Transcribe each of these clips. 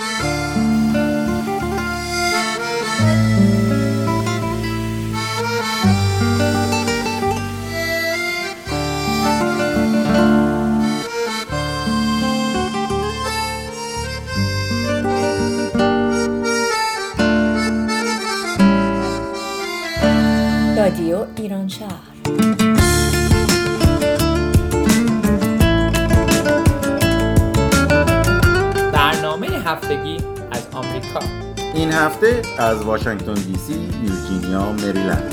رادیو از واشنگتن دی سی، ویرجینیا، مریلند.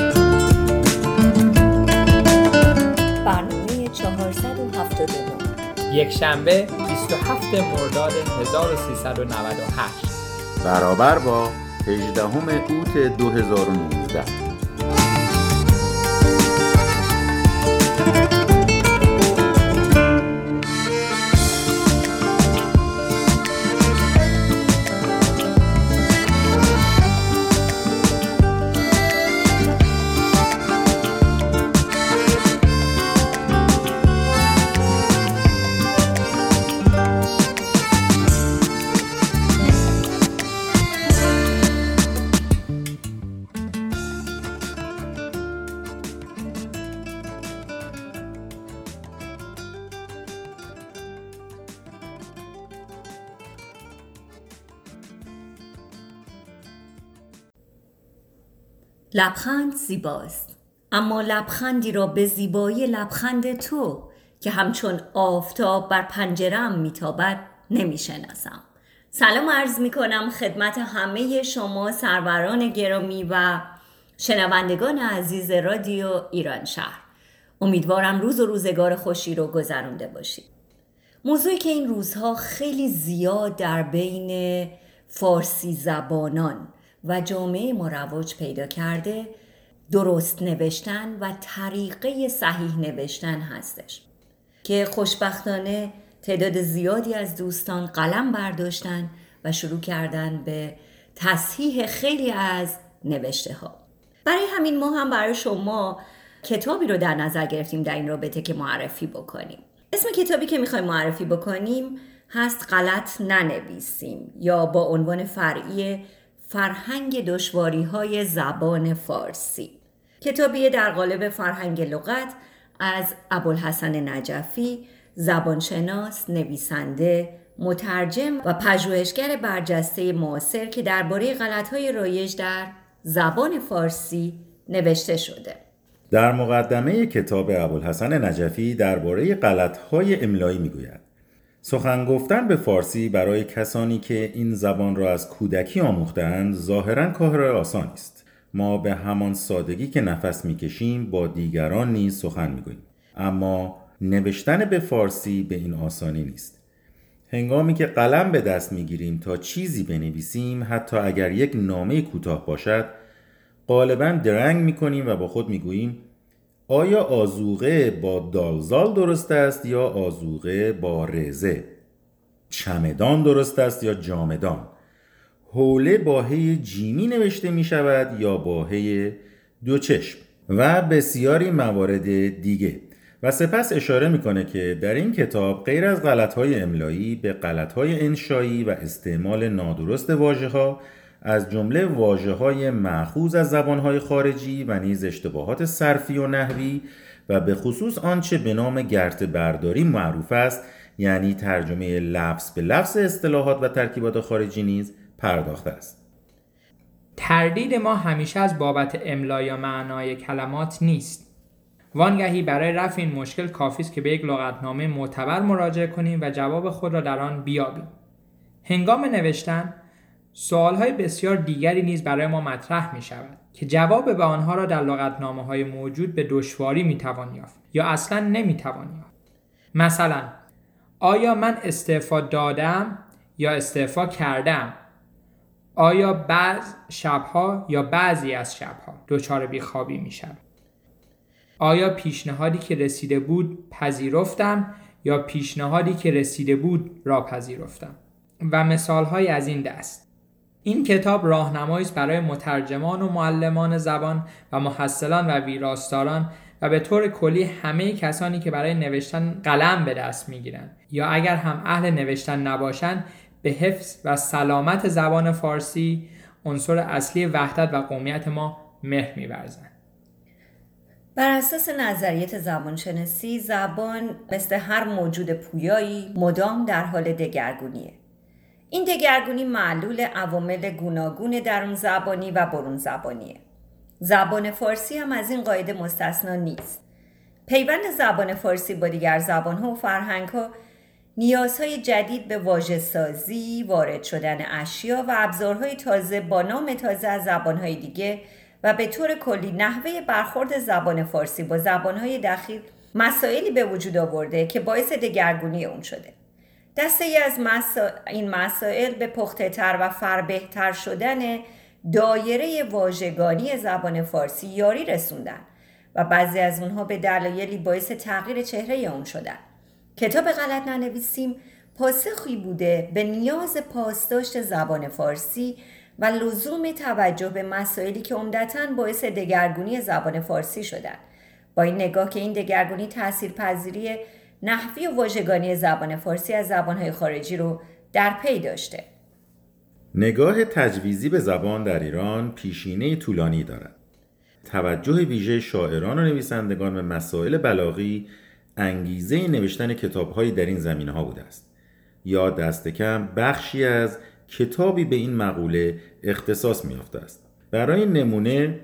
برنامه 479 یک شنبه 27 مرداد 1398 برابر با 18 اوت 2019 لبخند زیباست. اما لبخندی را به زیبایی لبخند تو که همچون آفتاب بر پنجرم میتابد نمی‌شناسم. سلام عرض می کنم خدمت همه شما سروران گرامی و شنوندگان عزیز رادیو ایران شهر. امیدوارم روز و روزگار خوشی رو گذرانده باشید. موضوعی که این روزها خیلی زیاد در بین فارسی زبانان و جامعه ما رواج پیدا کرده درست نوشتن و طریقه صحیح نوشتن هستش. که خوشبختانه تعداد زیادی از دوستان قلم برداشتن و شروع کردن به تصحیح خیلی از نوشته ها برای همین ما هم برای شما کتابی رو در نظر گرفتیم در این رابطه که معرفی بکنیم. اسم کتابی که می‌خوایم معرفی بکنیم هست غلط ننویسیم یا با عنوان فرعی فرهنگ دشواری های زبان فارسی کتابی در قالب فرهنگ لغت از ابوالحسن نجفی زبانشناس، نویسنده، مترجم و پژوهشگر برجسته معاصر که درباره غلطهای رایج در زبان فارسی نوشته شده. در مقدمه کتاب ابوالحسن نجفی درباره غلطهای املایی می‌گوید سخن گفتن به فارسی برای کسانی که این زبان را از کودکی آموختند ظاهرا کار آسانی است ما به همان سادگی که نفس می‌کشیم با دیگران نیز سخن می‌گوییم. اما نوشتن به فارسی به این آسانی نیست. هنگامی که قلم به دست می‌گیریم تا چیزی بنویسیم حتی اگر یک نامه کوتاه باشد غالبا درنگ می‌کنیم و با خود می‌گوییم آیا آزوغه با دالزال درست است یا آزوغه با رزه؟ چمدان درست است یا جامدان؟ حوله با هی جیمی نوشته می شود یا با هی دو چشم؟ و بسیاری موارد دیگه. و سپس اشاره می‌کنه که در این کتاب غیر از غلطهای املایی به غلطهای انشایی و استعمال نادرست واژه ها از جمله واجه های معخوز از زبانهای خارجی و نیز اشتباهات صرفی و نحوی و به خصوص آنچه به نام گرت برداری معروف است یعنی ترجمه لفظ به لفظ اصطلاحات و ترکیبات خارجی نیز پرداخته است. تردید ما همیشه از بابت املا یا معنای کلمات نیست. وانگهی برای رفع این مشکل کافی است که به یک لغتنامه معتبر مراجعه کنیم و جواب خود را در آن بیابیم. هنگام نوشتن های بسیار دیگری نیز برای ما مطرح می شود که جواب به آنها را در لغتنامه های موجود به دشواری می توان یافت یا اصلا نمی توان یافت. مثلا آیا من استعفا دادم یا استعفا کردم؟ آیا بعض شبها یا بعضی از شبها دچار بیخوابی می شود آیا پیشنهادی که رسیده بود پذیرفتم یا پیشنهادی که رسیده بود را پذیرفتم؟ و مثال های از این دست. این کتاب راهنمایی است برای مترجمان و معلمان زبان و محصلان و ویراستاران و به طور کلی همه کسانی که برای نوشتن قلم به دست می‌گیرند. یا اگر هم اهل نوشتن نباشند به حفظ و سلامت زبان فارسی عنصر اصلی وحدت و قومیت ما مهر میورزند بر اساس نظریت زبانشناسی زبان مثل هر موجود پویایی مدام در حال دگرگونیه. این دگرگونی معلول عوامل گوناگون درون زبانی و برون زبانیه زبان فارسی هم از این قاعده مستثنا نیست پیوند زبان فارسی با دیگر زبانها و فرهنگها نیازهای جدید به واژه سازی، وارد شدن اشیا و ابزارهای تازه با نام تازه از زبانهای دیگه و به طور کلی نحوه برخورد زبان فارسی با زبانهای دخیل مسائلی به وجود آورده که باعث دگرگونی اون شده. دسته ای از این مسائل به پخته تر و فربهتر شدن دایره واژگانی زبان فارسی یاری رسوندن و بعضی از اونها به دلایلی باعث تغییر چهره اون شدن. کتاب غلط ننویسیم پاسخی بوده به نیاز پاسداشت زبان فارسی و لزوم توجه به مسائلی که عمدتا باعث دگرگونی زبان فارسی شدن با این نگاه که این دگرگونی تأثیر پذیری نحوی و واژگانی زبان فارسی از زبانهای خارجی رو در پی داشته. نگاه تجویزی به زبان در ایران پیشینه طولانی دارد. توجه ویژه شاعران و نویسندگان به مسائل بلاغی انگیزه نوشتن کتابهایی در این زمینه ها بوده است. یا دست کم بخشی از کتابی به این مقوله اختصاص میافته است. برای نمونه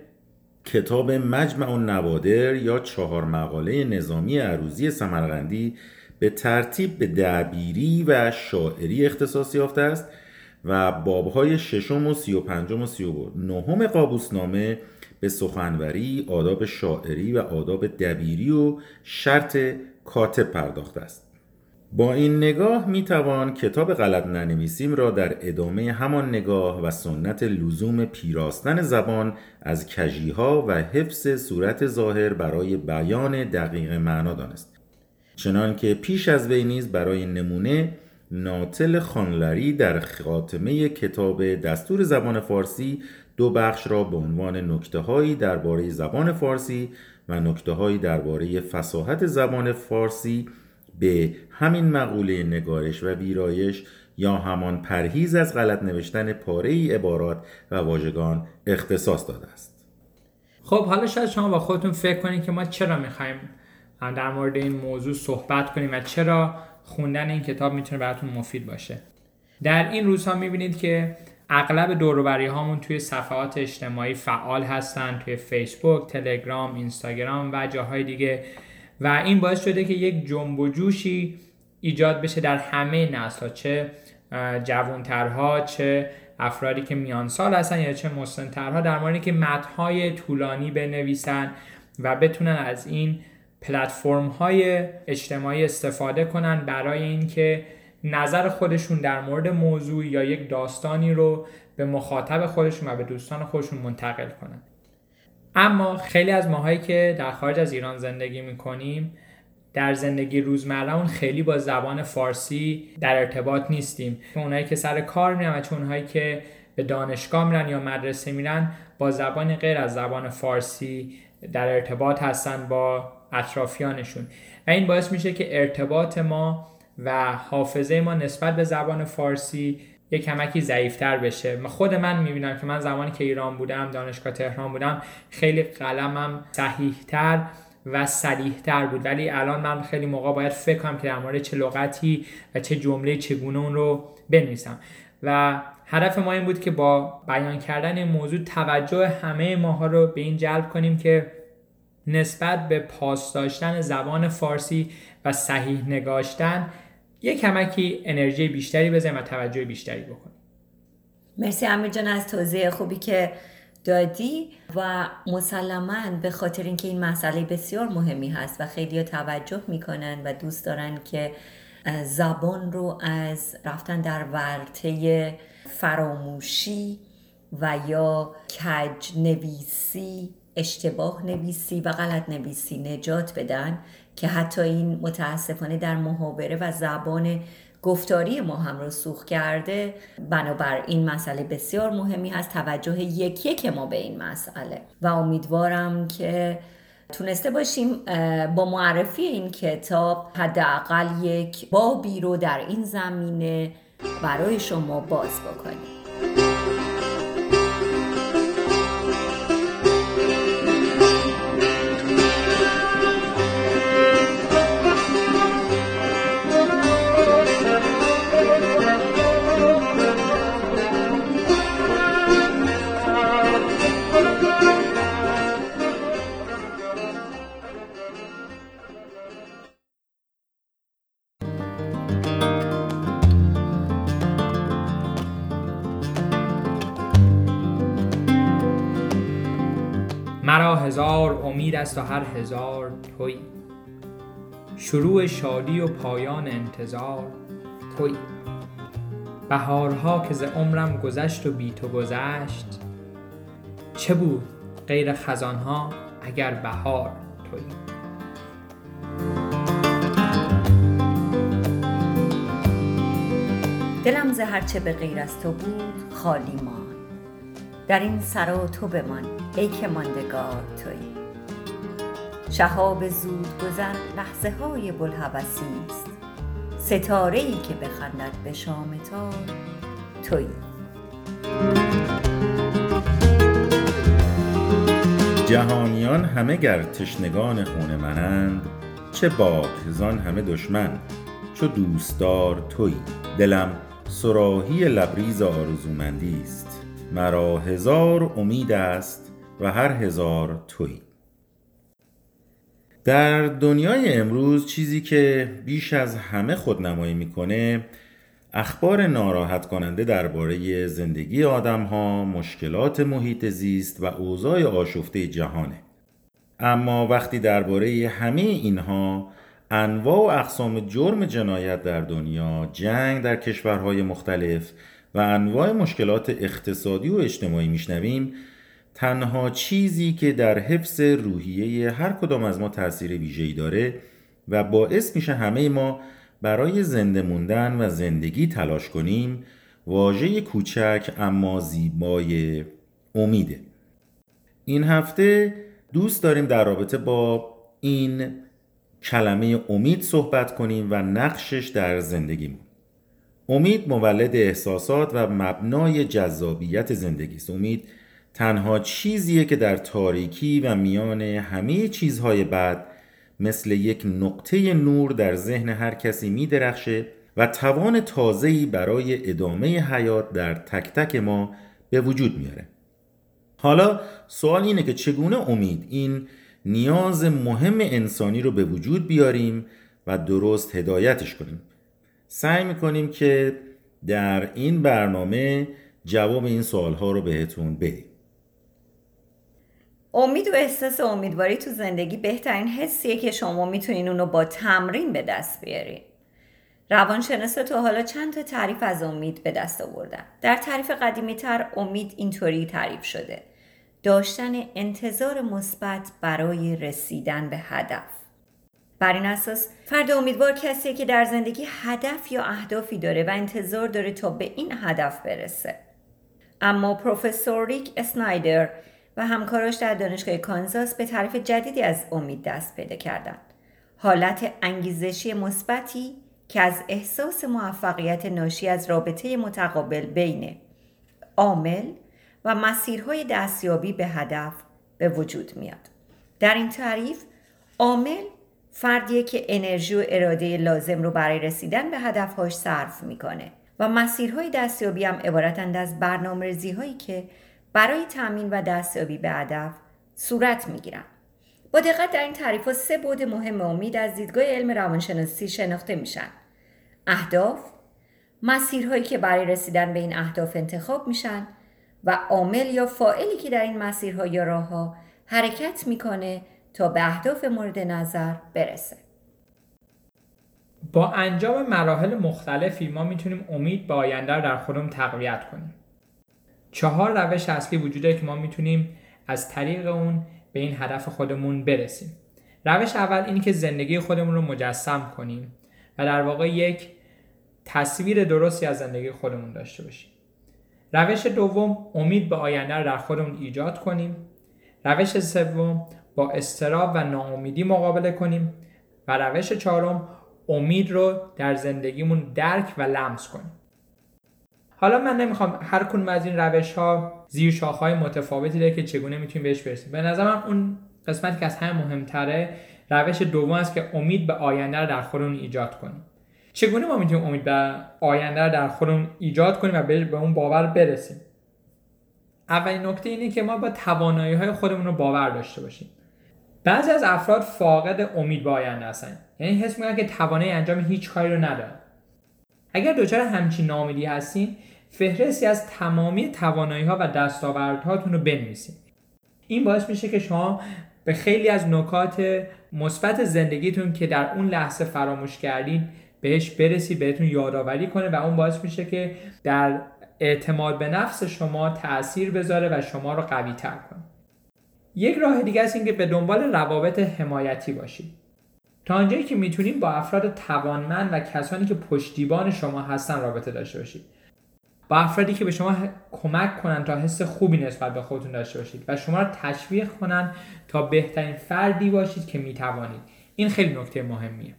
کتاب مجمع النوادر یا چهار مقاله نظامی عروزی سمرقندی به ترتیب به دعبیری و شاعری اختصاص یافته است و بابهای ششم و سی و پنجم و سی و نهم قابوسنامه به سخنوری، آداب شاعری و آداب دبیری و شرط کاتب پرداخته است. با این نگاه می توان کتاب غلط ننویسیم را در ادامه همان نگاه و سنت لزوم پیراستن زبان از کجیها و حفظ صورت ظاهر برای بیان دقیق معنا دانست. چنان که پیش از وی نیز برای نمونه ناتل خانلری در خاتمه کتاب دستور زبان فارسی دو بخش را به عنوان نکته هایی درباره زبان فارسی و نکته هایی درباره فساحت زبان فارسی به همین مقوله نگارش و ویرایش یا همان پرهیز از غلط نوشتن پاره ای عبارات و واژگان اختصاص داده است. خب حالا شاید شما با خودتون فکر کنید که ما چرا می‌خوایم در مورد این موضوع صحبت کنیم و چرا خوندن این کتاب می‌تونه براتون مفید باشه. در این روزها می‌بینید که اغلب دوروبری هامون توی صفحات اجتماعی فعال هستن توی فیسبوک، تلگرام، اینستاگرام و جاهای دیگه. و این باعث شده که یک جنب و جوشی ایجاد بشه در همه نسل ها چه جوانترها چه افرادی که میان سال هستن یا چه مسنترها در مورد که متنهای طولانی بنویسن و بتونن از این پلتفرم های اجتماعی استفاده کنن برای اینکه نظر خودشون در مورد موضوع یا یک داستانی رو به مخاطب خودشون و به دوستان خودشون منتقل کنن. اما خیلی از ماهایی که در خارج از ایران زندگی می‌کنیم در زندگی روزمرهمون خیلی با زبان فارسی در ارتباط نیستیم. اونایی که سر کار میرن و چون اونهایی که به دانشگاه میرن یا مدرسه میرن با زبان غیر از زبان فارسی در ارتباط هستن با اطرافیانشون. و این باعث میشه که ارتباط ما و حافظه ما نسبت به زبان فارسی یک کمکی ضعیفتر بشه. خود من می‌بینم که من زمانی که ایران بودم دانشگاه تهران بودم خیلی قلمم صحیحتر و صریحتر بود. ولی الان من خیلی موقع باید فکر کنم که در مورد چه لغتی و چه جمله چگونه اون رو بنویسم. و هدف ما این بود که با بیان کردن این موضوع توجه همه ماها رو به این جلب کنیم که نسبت به پاس داشتن زبان فارسی و صحیح نگاشتن یک کمکی انرژی بیشتری بزنیم و توجه بیشتری بکنیم مرسی امیر جان از توضیح خوبی که دادی و مسلما به خاطر اینکه این مسئله بسیار مهمی هست و خیلی توجه می‌کنن و دوست دارن که زبان رو از رفتن در ورطه فراموشی و یا کج نویسی اشتباه نویسی و غلط نویسی نجات بدن که حتی این متاسفانه در محاوره و زبان گفتاری ما هم رو سوخ کرده. بنابر این مسئله بسیار مهمی هست. توجه یکی که ما به این مسئله. و امیدوارم که تونسته باشیم با معرفی این کتاب حداقل یک بابی رو در این زمینه برای شما باز بکنیم. هزار امید است و هر هزار توی. شروع شادی و پایان انتظار توی. بهارها که ز عمرم گذشت و بی تو گذشت چه بود غیر خزانها اگر بهار توی؟ دلم ز هرچه به غیر از تو بود خالی مان در این سرا تو بمان. ای که ماندگار تویی شهاب زود گذر لحظه های بلحبسی است. ستاره ای که بخندد به شام تار تویی جهانیان همه گر تشنگان خون منند چه باک زان همه دشمن چو دوستدار تویی دلم صراحی لبریز آرزومندی است. مرا هزار امید است و هر هزار تویی در دنیای امروز چیزی که بیش از همه خودنمایی می‌کنه اخبار ناراحت کننده درباره زندگی آدم ها، مشکلات محیط زیست و اوضاع آشفته جهانه. اما وقتی درباره همه اینها انواع و اقسام جرم جنایت در دنیا، جنگ در کشورهای مختلف و انواع مشکلات اقتصادی و اجتماعی میشنویم تنها چیزی که در حفظ روحیه هر کدام از ما تاثیر ویژه‌ای داره و باعث میشه همه ما برای زنده موندن و زندگی تلاش کنیم واژه کوچک اما زیبای امیده. این هفته دوست داریم در رابطه با این کلمه امید صحبت کنیم و نقشش در زندگیمون. امید مولد احساسات و مبنای جذابیت زندگی است. امید تنها چیزیه که در تاریکی و میان همه چیزهای بعد مثل یک نقطه نور در ذهن هر کسی می درخشه و توان تازه‌ای برای ادامه حیات در تک تک ما به وجود میاره. حالا سوال اینه که چگونه امید این نیاز مهم انسانی رو به وجود بیاریم و درست هدایتش کنیم. سعی می‌کنیم که در این برنامه جواب این سوالها رو بهتون بدیم. امید و احساس امیدواری تو زندگی بهترین حسیه که شما می‌تونین اونو با تمرین به دست بیارین. روانشناسا تو حالا چند تا تعریف از امید به دست آوردن. در تعریف قدیمی تر امید اینطوری تعریف شده. داشتن انتظار مثبت برای رسیدن به هدف. بر این اساس فرد امیدوار کسیه که در زندگی هدف یا اهدافی داره و انتظار داره تا به این هدف برسه. اما پروفسور ریک اسنایدر و همکاراش در دانشگاه کانزاس به تعریف جدیدی از امید دست پیدا کردند. حالت انگیزشی مثبتی که از احساس موفقیت ناشی از رابطه متقابل بین عامل و مسیرهای دستیابی به هدف به وجود میاد. در این تعریف عامل فردیه که انرژی و اراده لازم رو برای رسیدن به هدفهاش صرف می‌کنه و مسیرهای دستیابی هم عبارتند از برنامه هایی که برای تامین و دستیابی به هدف صورت می‌گیرن. با دقت در این تعریف سه بود مهم امید از دیدگاه علم روانشناسی شناخته میشن. اهداف، مسیرهایی که برای رسیدن به این اهداف انتخاب میشن و عامل یا فائلی که در این مسیرها یا راهها حرکت می‌کنه تا به اهداف مورد نظر برسه. با انجام مراحل مختلفی ما می‌تونیم امید به آینده در خودمون تقویت کنیم. چهار روش اصلی وجوده که ما می‌تونیم از طریق اون به این هدف خودمون برسیم. روش اول اینه که زندگی خودمون رو مجسم کنیم و در واقع یک تصویر درستی از زندگی خودمون داشته باشیم. روش دوم امید به آینده رو در خودمون ایجاد کنیم. روش سوم با استراب و ناامیدی مقابله کنیم. و روش چهارم امید رو در زندگیمون درک و لمس کنیم. حالا من نمی‌خوام هر کدوم از این روش ها زیر شاخه های متفاوتی داره که چگونه می‌تونیم بهش برسیم. به نظر من اون قسمتی که از همه مهمتره روش دوم است که امید به آینده رو در خودمون ایجاد کنیم. چگونه ما می‌تونیم امید به آینده رو در خودمون ایجاد کنیم و به اون باور برسیم؟ اولین نکته اینه که ما با توانایی های خودمون رو باور داشته باشیم. بعضی از افراد فاقد امید به آینده هستن. یعنی حس می‌کنن که توانایی انجام هیچ کاری رو ندارن. اگر دچار همچین ناامیدی هستین فهرستی از تمامی توانایی ها و دستاوردهاتون رو بنویسید. این باعث میشه که شما به خیلی از نکات مثبت زندگیتون که در اون لحظه فراموش کردین بهش برسی بهتون یادآوری کنه و اون باعث میشه که در اعتماد به نفس شما تاثیر بذاره و شما رو قوی تر کنه. یک راه دیگه است اینکه به دنبال روابط حمایتی باشید. تا آنجایی که می‌تونید با افراد توانمند و کسانی که پشتیبان شما هستن رابطه داشته باشید. با افرادی که به شما کمک کنن تا حس خوبی نسبت به خودتون داشته باشید و شما رو تشویق کنن تا بهترین فردی باشید که می‌توانید. این خیلی نکته مهمیه.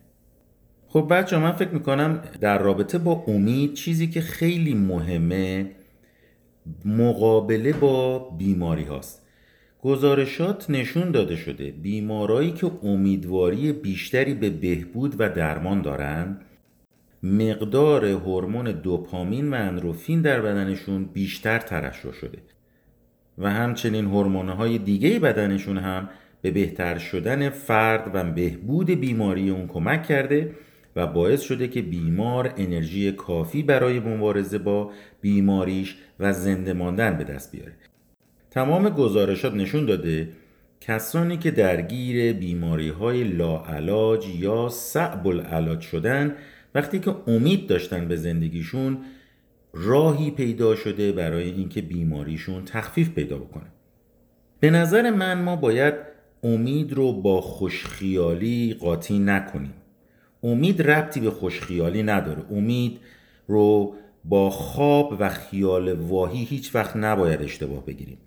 خب بچه من فکر می‌کنم در رابطه با امید چیزی که خیلی مهمه مقابله با بیماری هاست. گزارشات نشون داده شده بیمارایی که امیدواری بیشتری به بهبود و درمان دارند مقدار هورمون دوپامین و اندروفین در بدنشون بیشتر ترشح شده و همچنین هورمون‌های دیگه بدنشون هم به بهتر شدن فرد و بهبود بیماری اون کمک کرده و باعث شده که بیمار انرژی کافی برای مبارزه با بیماریش و زنده ماندن به دست بیاره. تمام گزارشات نشون داده کسانی که درگیر بیماری های لاعلاج یا صعب العلاج شدن وقتی که امید داشتن به زندگیشون راهی پیدا شده برای اینکه بیماریشون تخفیف پیدا بکنه. به نظر من ما باید امید رو با خوشخیالی قاطی نکنیم. امید ربطی به خوشخیالی نداره. امید رو با خواب و خیال واهی هیچ وقت نباید اشتباه بگیریم.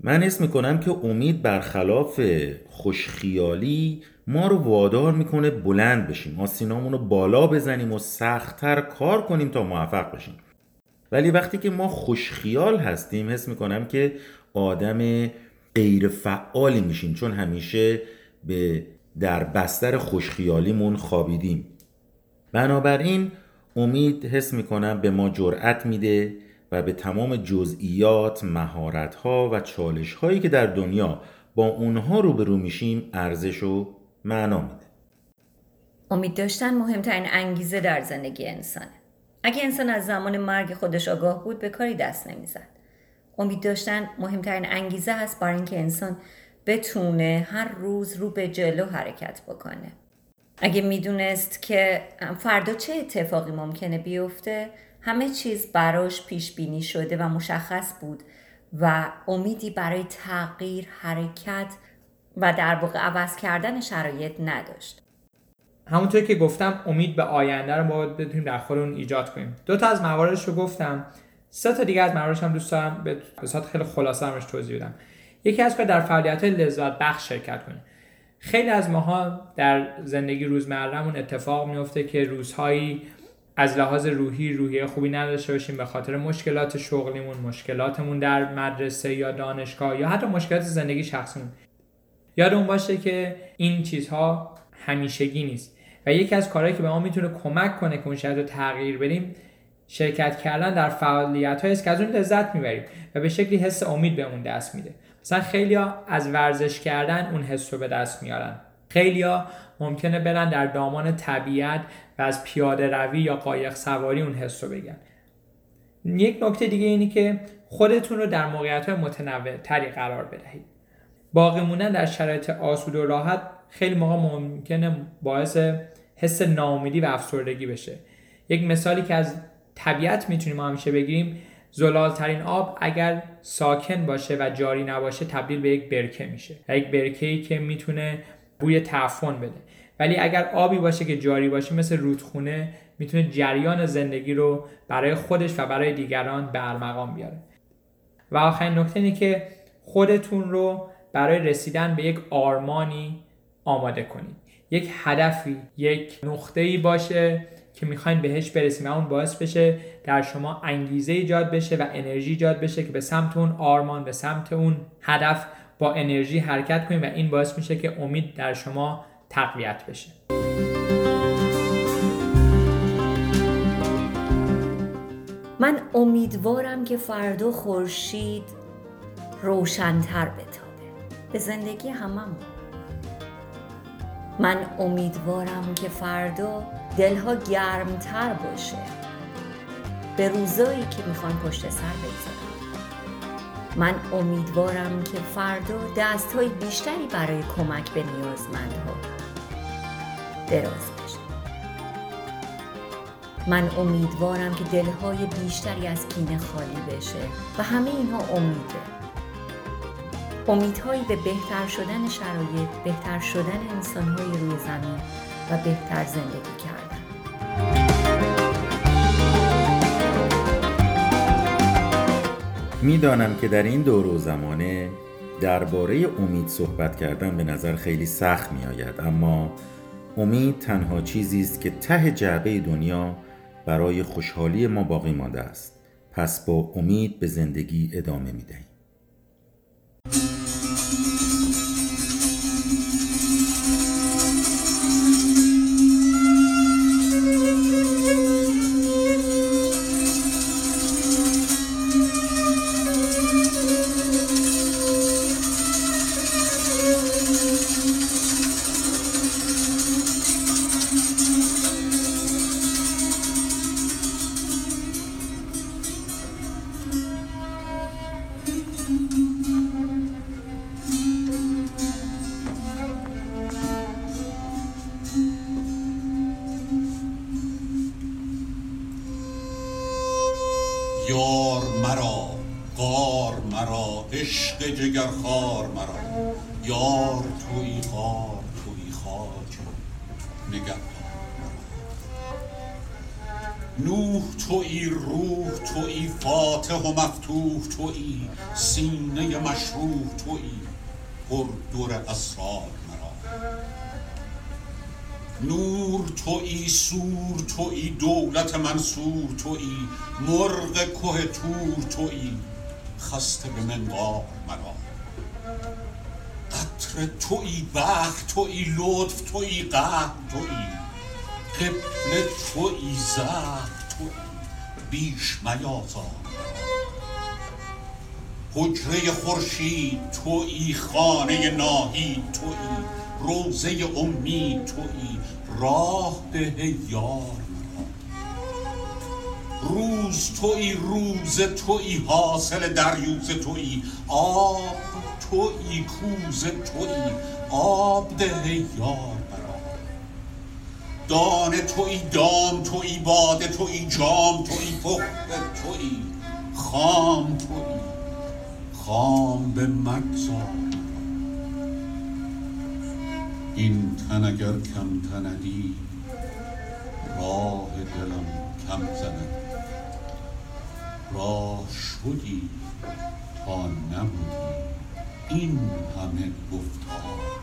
من اسم می‌کنم که امید برخلاف خوشخیالی ما رو وادار می‌کنه بلند بشیم. آسینامون رو بالا بزنیم و سختتر کار کنیم تا موفق بشیم. ولی وقتی که ما خوشخیال هستیم حس می‌کنم که آدم غیر فعالی میشیم چون همیشه به در بستر خوشخیالیمون خوابیدیم. بنابراین امید حس می‌کنم به ما جرأت میده و به تمام جزئیات، مهارت‌ها و چالش‌هایی که در دنیا با اونها روبرو میشیم ارزش و معنا میده. امید داشتن مهمترین انگیزه در زندگی انسانه. اگه انسان از زمان مرگ خودش آگاه بود به کاری دست نمی‌زد. امید داشتن مهمترین انگیزه هست برای اینکه انسان بتونه هر روز رو به جلو حرکت بکنه. اگه می‌دونست که فردا چه اتفاقی ممکنه بیفته همه چیز براش پیش بینی شده و مشخص بود و امیدی برای تغییر حرکت و در واقع عوض کردن شرایط نداشت. همونطور که گفتم امید به آینده رو باید بتونیم در خودمون ایجاد کنیم. دو تا از مواردش رو گفتم. سه تا دیگه از مواردش هم دوست دارم. به صورت خیلی خلاصه همش توضیح بدم. یکی از که در فعالیت لذت بخش شرکت کنیم. خیلی از ماها در زندگی روزمرهمون اتفاق میفته که روزهایی از لحاظ روحی روحی خوبی نداشته باشیم به خاطر مشکلات شغلیمون مشکلاتمون در مدرسه یا دانشگاه یا حتی مشکلات زندگی شخصیمون. یادمون باشه که این چیزها همیشگی نیست. و یکی از کارهایی که به ما می‌تونه کمک کنه که اون شرایط رو تغییر بدیم شرکت کردن در فعالیت است که از اون لذت می‌بریم و به شکلی حس امید به اون دست میده. مثلا خیلی از ورزش کردن اون حس رو به دست میارن. خیلیا ممکنه برن در دامان طبیعت و از پیاده روی یا قایق سواری اون حس رو بگن. یک نکته دیگه اینی که خودتون رو در موقعیت های متنوع تری قرار بدهید. باقی موندن در شرایط آسود و راحت خیلی موقع ممکنه باعث حس ناامیدی و افسردگی بشه. یک مثالی که از طبیعت می‌تونیم ما همیشه بگیریم زلال ترین آب اگر ساکن باشه و جاری نباشه تبدیل به یک برکه میشه. و یک برکه ای که می‌تونه بوی تعفن بده. ولی اگر آبی باشه که جاری باشه مثل رودخونه می‌تونه جریان زندگی رو برای خودش و برای دیگران به ارمغان بیاره. و آخرین نکته اینه که خودتون رو برای رسیدن به یک آرمانی آماده کنید. یک هدفی یک نقطه ای باشه که می‌خواین بهش برسیم. و اون باعث بشه در شما انگیزه ایجاد بشه و انرژی ایجاد بشه که به سمت اون آرمان به سمت اون هدف با انرژی حرکت کنیم و این باعث میشه که امید در شما تقویت بشه. من امیدوارم که فردا خورشید روشنتر بتابه به زندگی هممون من امیدوارم که فردا دلها گرمتر باشه. به روزایی که می‌خوان پشت سر بگذارم. من امیدوارم که فردا دست های بیشتری برای کمک به نیازمندها دراز بشه. من امیدوارم که دلهای بیشتری از کینه خالی بشه و همه اینها امیده. امیدهایی به بهتر شدن شرایط بهتر شدن انسانهای روی زمین و بهتر زندگی کردن. می‌دانم که در این دور و زمانه درباره امید صحبت کردن به نظر خیلی سخت می آید اما امید تنها چیزی است که ته جعبه دنیا برای خوشحالی ما باقی مانده است. پس با امید به زندگی ادامه می دهیم توی فاتح و مفتوح توی سینه مشروح توی پر دور اسرار مرا. نور تویی سور تویی دولت منصور تویی مرغ که تور تویی. خسته به منقار مرا. قطر تویی بخت تویی لطف تویی قهر تویی. قبله تویی زهر تویی. بیش میازار حجره خورشید تویی خانه ناهید تویی روزه امید تویی راه ده یار روز تویی روز تویی حاصل دریوز تویی آب تویی کوز تویی آب ده یار دانه تویی دام تویی باده تویی جام تویی پخته تویی خام تویی خام به مگذار. این تن اگر کم تندی راه دلم کم زند. راه شدی تا نبودی این همه گفتار.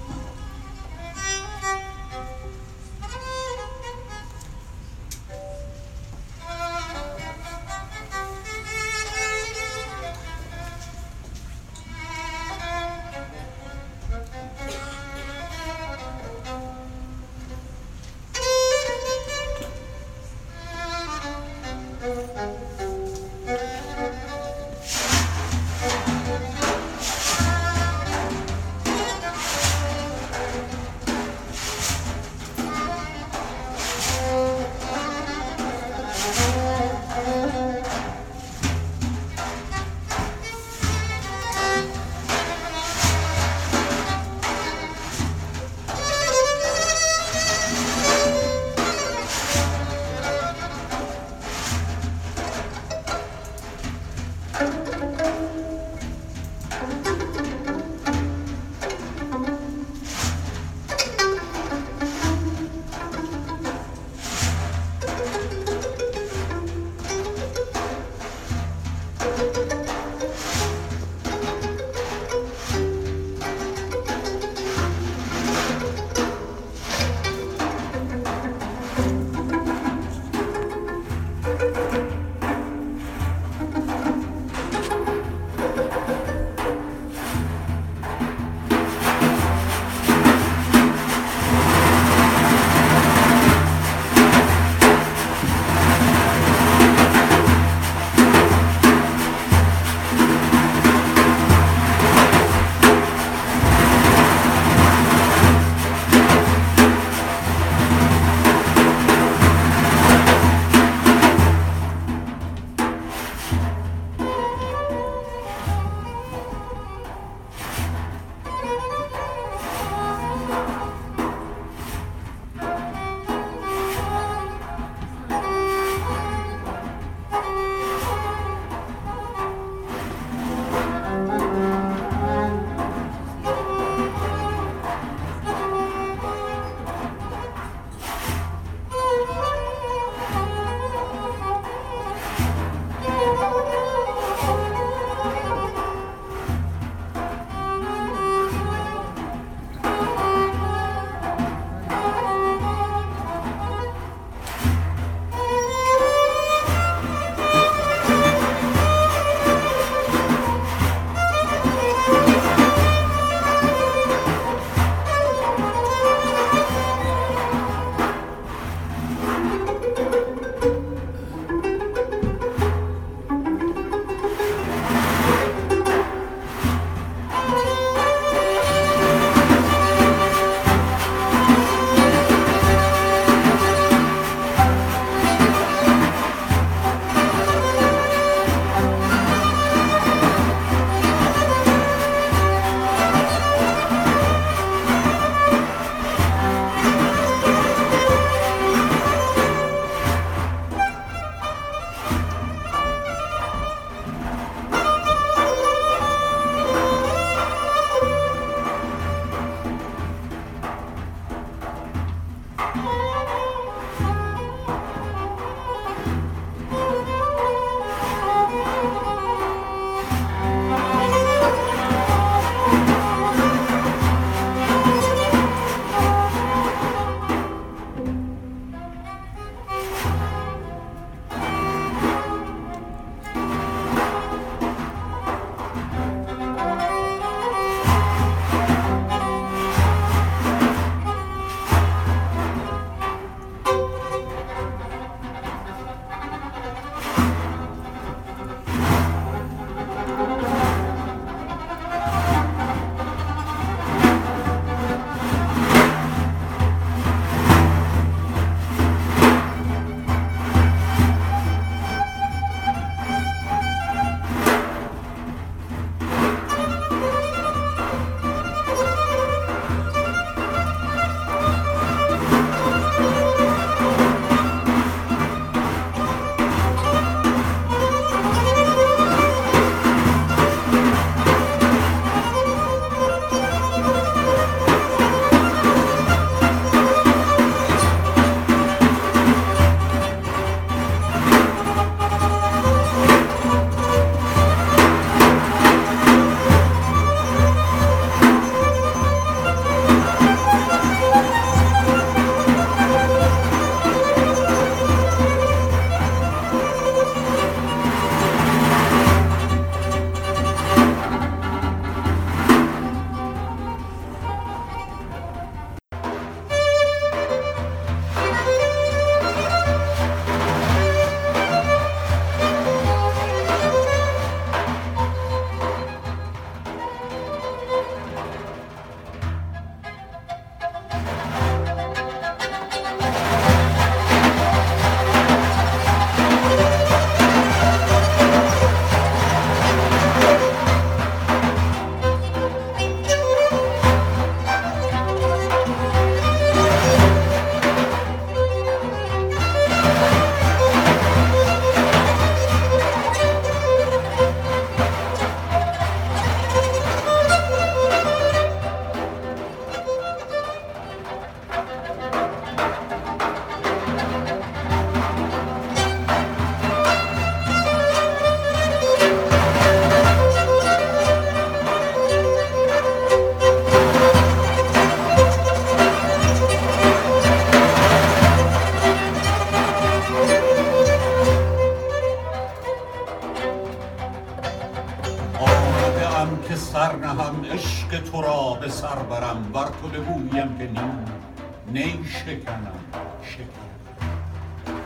شکنم شکنم.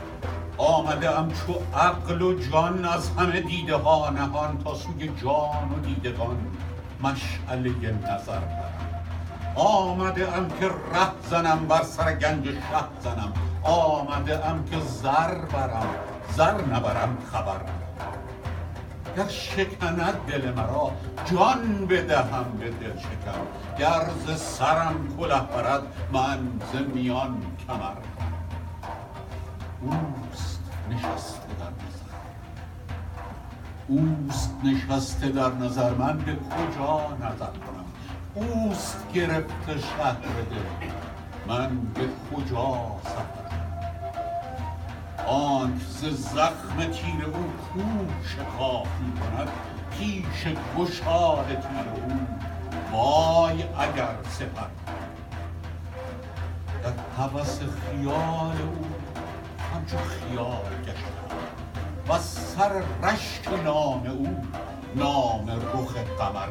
آمده ام چو عقل و جان از همه دیده ها نهان تا سوی جان و دیدگان مشعله نظر برم آمده ام که ره زنم بر سر گنج شه زنم. آمده ام که زر برم زر نبرم خبر. گر شکند دل مرا جان بدهم به دل شکم گر ز سرم کله برد من ز میان کمر. اوست نشسته در نظر. اوست نشسته در نظر. من به کجا نظر کنم؟ اوست گرفته شهر دل. من به کجا سفر آنک ز زخم تیر او کو شکاف می کند پیش گشاد تیر او وای اگر سپر. در هوس خیال او همچو خیال گشتم و سر رشک نام او نام رخ قمر.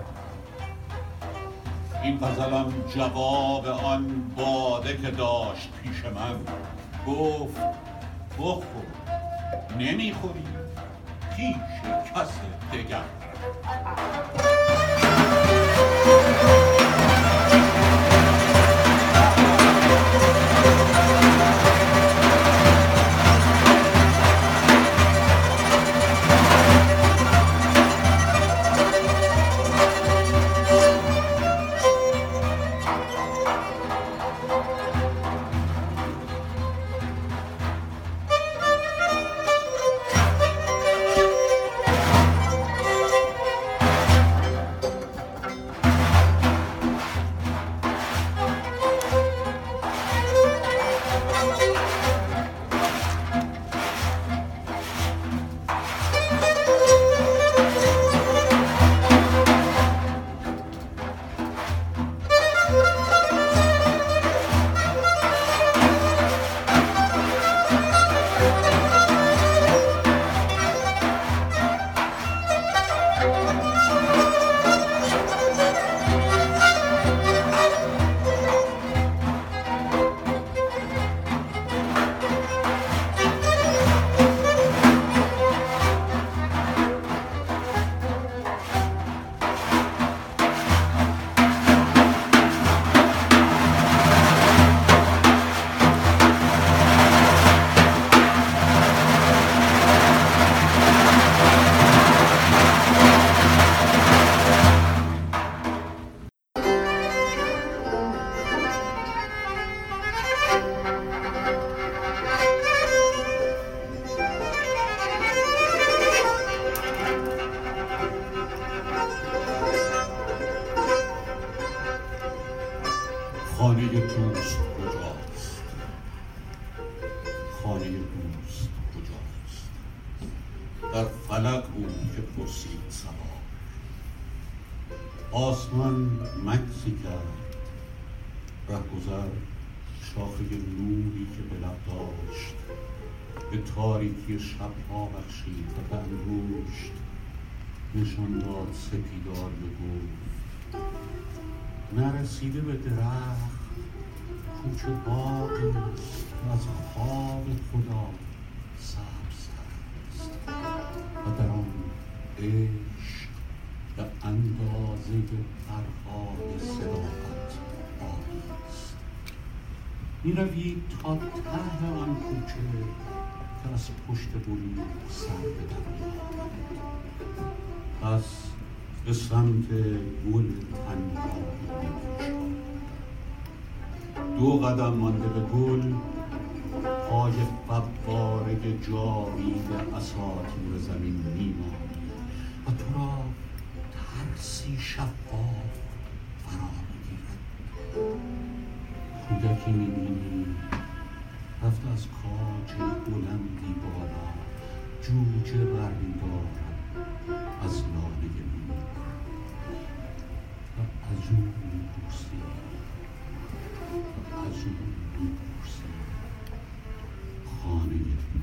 این غزلم جواب آن باده که داشت پیش من. گفت بخور نمی‌خوری. پیش کس دگر. دوست کجاست؟ خانه دوست کجاست؟ در فلک بود که پرسید سوار. آسمان مکسی کرد رهگذر شاخه نوری که به لب داشت. به تاریکی شبها بخشید و به انگشت نشان داد سپیدار گفت نرسیده به درخت باغی است که از خواب خدا سبزتر است. و در آن عشق به اندازه پرهای صداقت باقی است. می روی تا ته آن کوچه که از پشت بلوغ سر به پس به سمت گل می‌کشم دو قدم مانده به گل پای قبارگ جاوید اساطیر زمین میمانی و تو را ترسی شفاف فرا می‌گیرد. کودکی می‌بینی رفته از کاج بلندی بالا جوجه برمیدارد از لاله نور و از او می‌پرسی. و از می‌پرسی خانه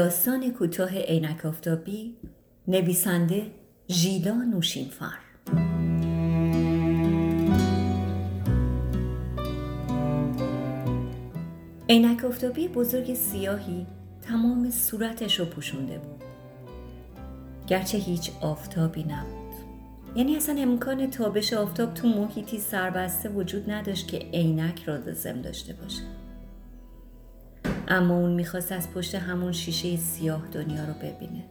داستان کوتاه عینک آفتابی نویسنده ژیلا نوشینفر عینک آفتابی بزرگ سیاهی تمام صورتش رو پوشونده بود. گرچه هیچ آفتابی نبود. یعنی اصلا امکان تابش آفتاب تو محیطی سربسته وجود نداشت که عینک را لازم داشته باشه. اما اون می‌خواست از پشت همون شیشه سیاه دنیا رو ببینه.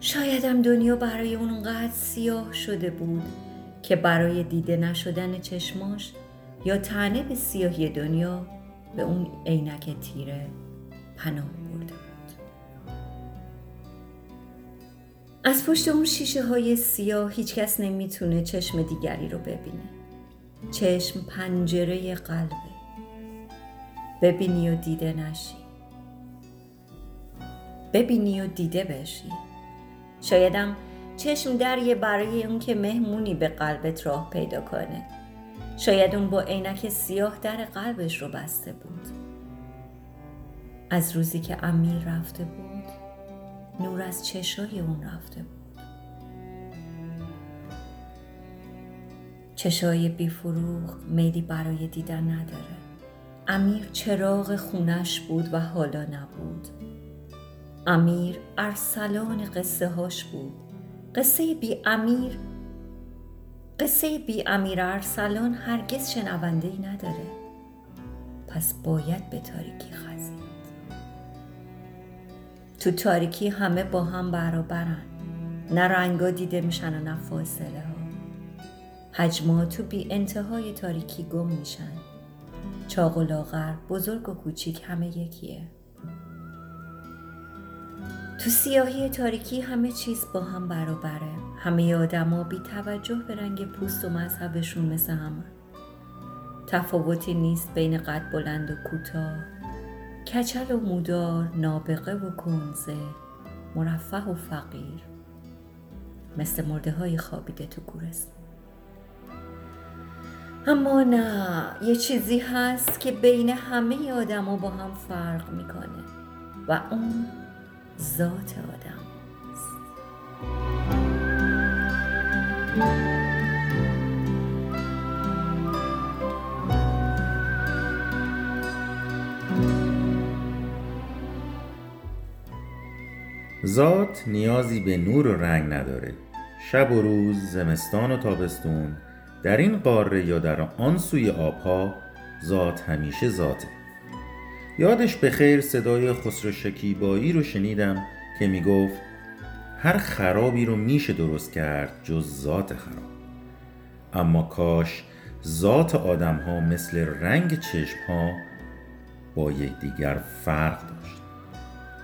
شایدم دنیا برای اون اونقدر سیاه شده بود که برای دیده نشدن چشماش یا تنه به سیاهی دنیا به اون عینک تیره پناه برده بود. از پشت اون شیشه های سیاه هیچکس نمی‌تونه چشم دیگری رو ببینه. چشم پنجره قلبه. ببینی و دیده نشی. ببینی و دیده بشی. شایدم چشم دریه برای اون که مهمونی به قلبت راه پیدا کنه. شاید اون با عینک سیاه در قلبش رو بسته بود. از روزی که امیر رفته بود نور از چشای اون رفته بود. چشای بیفروغ میلی برای دیدن نداره. امیر چراغ خونش بود و حالا نبود. امیر ارسلان قصه هاش بود. قصه بی امیر قصه بی امیر ارسلان هرگز شنونده ای نداره. پس باید به تاریکی خزید. تو تاریکی همه با هم برابرن. نه رنگا دیده میشن و نه فاصله ها. حجما تو بی انتهای تاریکی گم میشن. چاق و لاغر بزرگ و کوچیک همه یکیه. تو سیاهی تاریکی همه چیز با هم برابره. همه آدما بی توجه به رنگ پوست و مذهبشون مثل همه. تفاوتی نیست بین قد بلند و کوتاه. کچل و مودار نابغه و کنزه مرفه و فقیر. مثل مرده های خوابیده تو گورستان. اما نه یه چیزی هست که بین همه آدما با هم فرق می‌کنه و اون ذات آدم است. ذات نیازی به نور و رنگ نداره شب و روز زمستان و تابستون در این قاره یا در آن سوی آبها ذات همیشه ذاته. یادش به خیر صدای خسرو شکیبایی رو شنیدم که می گفت هر خرابی رو میشه درست کرد جز ذات خراب. اما کاش ذات آدم ها مثل رنگ چشم ها با یکدیگر فرق داشت.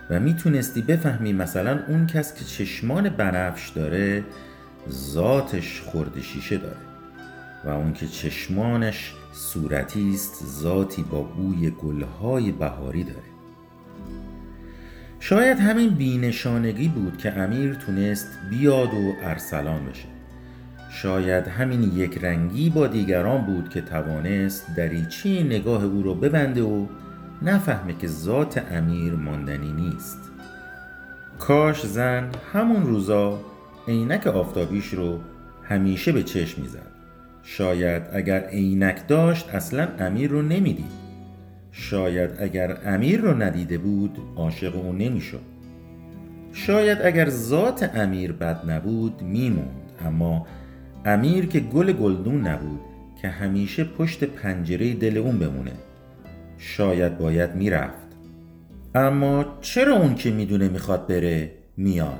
و می‌تونستی بفهمی مثلا اون کس که چشمان بنفش داره ذاتش خورد شیشه داره. و اون که چشمانش صورتی است ذاتی با بوی گلهای بهاری داره. شاید همین بینشانگی بود که امیر تونست بیاد و ارسلان بشه. شاید همین یک رنگی با دیگران بود که توانست دریچه نگاه او رو ببنده و نفهمه که ذات امیر ماندنی نیست. کاش زن همون روزا عینک آفتابیش رو همیشه به چشم می‌زد. شاید اگر عینک داشت اصلا امیر رو نمی‌دید. شاید اگر امیر رو ندیده بود عاشق او نمی‌شد. شاید اگر ذات امیر بد نبود میموند. اما امیر که گل گلدون نبود که همیشه پشت پنجره دل اون بمونه. شاید باید می‌رفت. اما چرا اون که می‌دونه می‌خواد بره میاد؟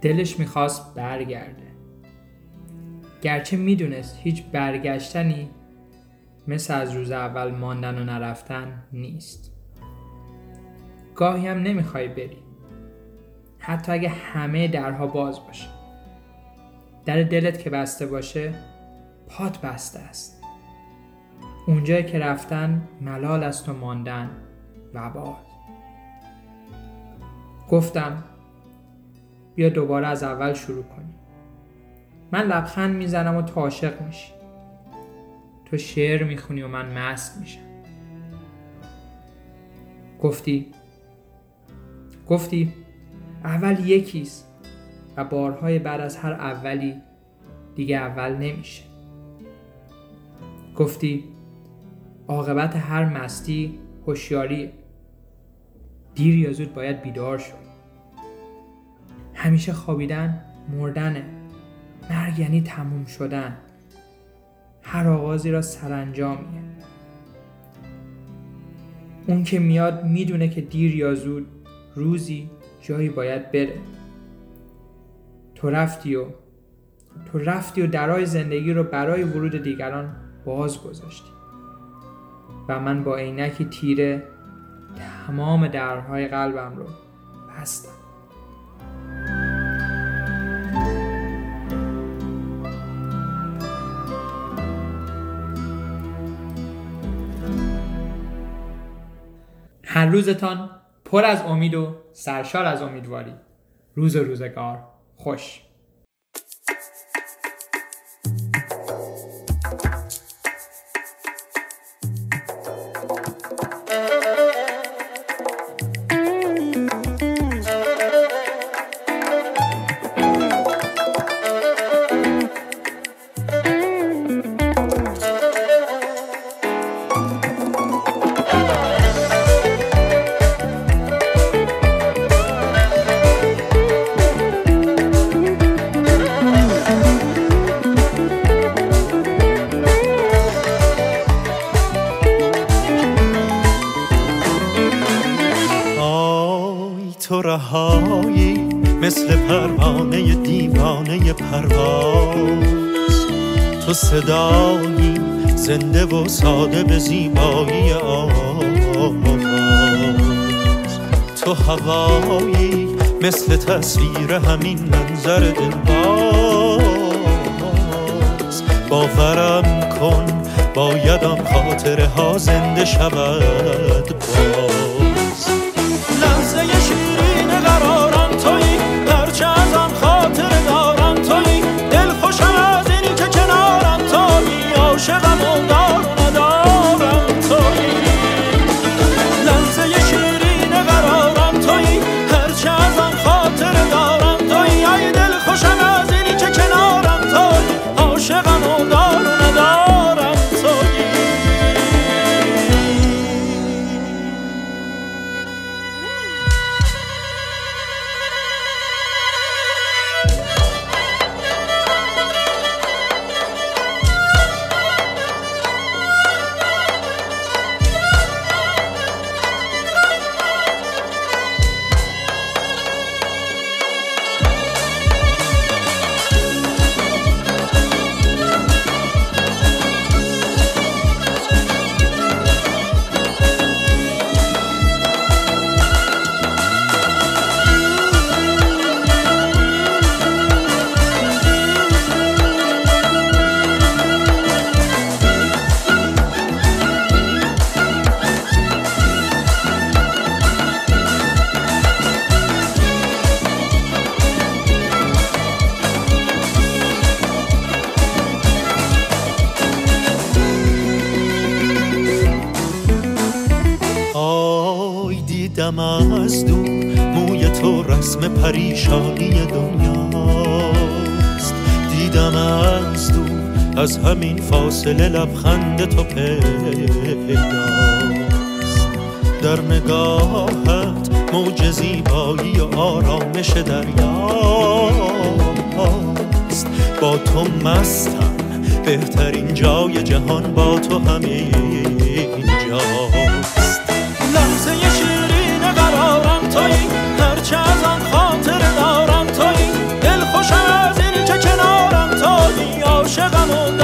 دلش می‌خواست برگرده. گرچه می‌دونست هیچ برگشتنی مثل از روز اول ماندن و نرفتن نیست. گاهی هم نمی‌خوای بری. حتی اگه همه درها باز باشه. در دلت که بسته باشه پات بسته است. اونجایی که رفتن ملال است و ماندن و باد گفتم بیا دوباره از اول شروع کنیم. من لبخند می‌زنم و تو عاشق میشی. تو شعر می‌خونی و من مست میشم. گفتی گفتی اول یکیست و بارهای بعد از هر اولی دیگه اول نمیشه. گفتی عاقبت هر مستی هوشیاری دیر یا زود باید بیدار شد همیشه خوابیدن مردنه. مرگ یعنی تموم شدن. هر آغازی را سرانجامیه اون که میاد می‌دونه که دیر یا زود روزی جایی باید بره. تو رفتی و تو رفتی و درای زندگی رو برای ورود دیگران باز گذاشتی. و من با عینکی تیره تمام درهای قلبم رو بستم. هر روزتان پر از امید و سرشار از امیدواری. روز و روزگار خوش. تو صدایی زنده و ساده به زیبایی آواز. تو هوایی مثل تصویر همین منظر دلباز. باورم کن باید آن خاطره ها زنده شود. باز دیدم از دور موی تو رسم پریشانی دنیاست. دیدم از دور از همین فاصله لبخند تو پیداست. در نگاهت موج زیبایی و آرامش دریاست. با تو مستم بهترین جای جهان با تو همین جاست لحظه عاشقم و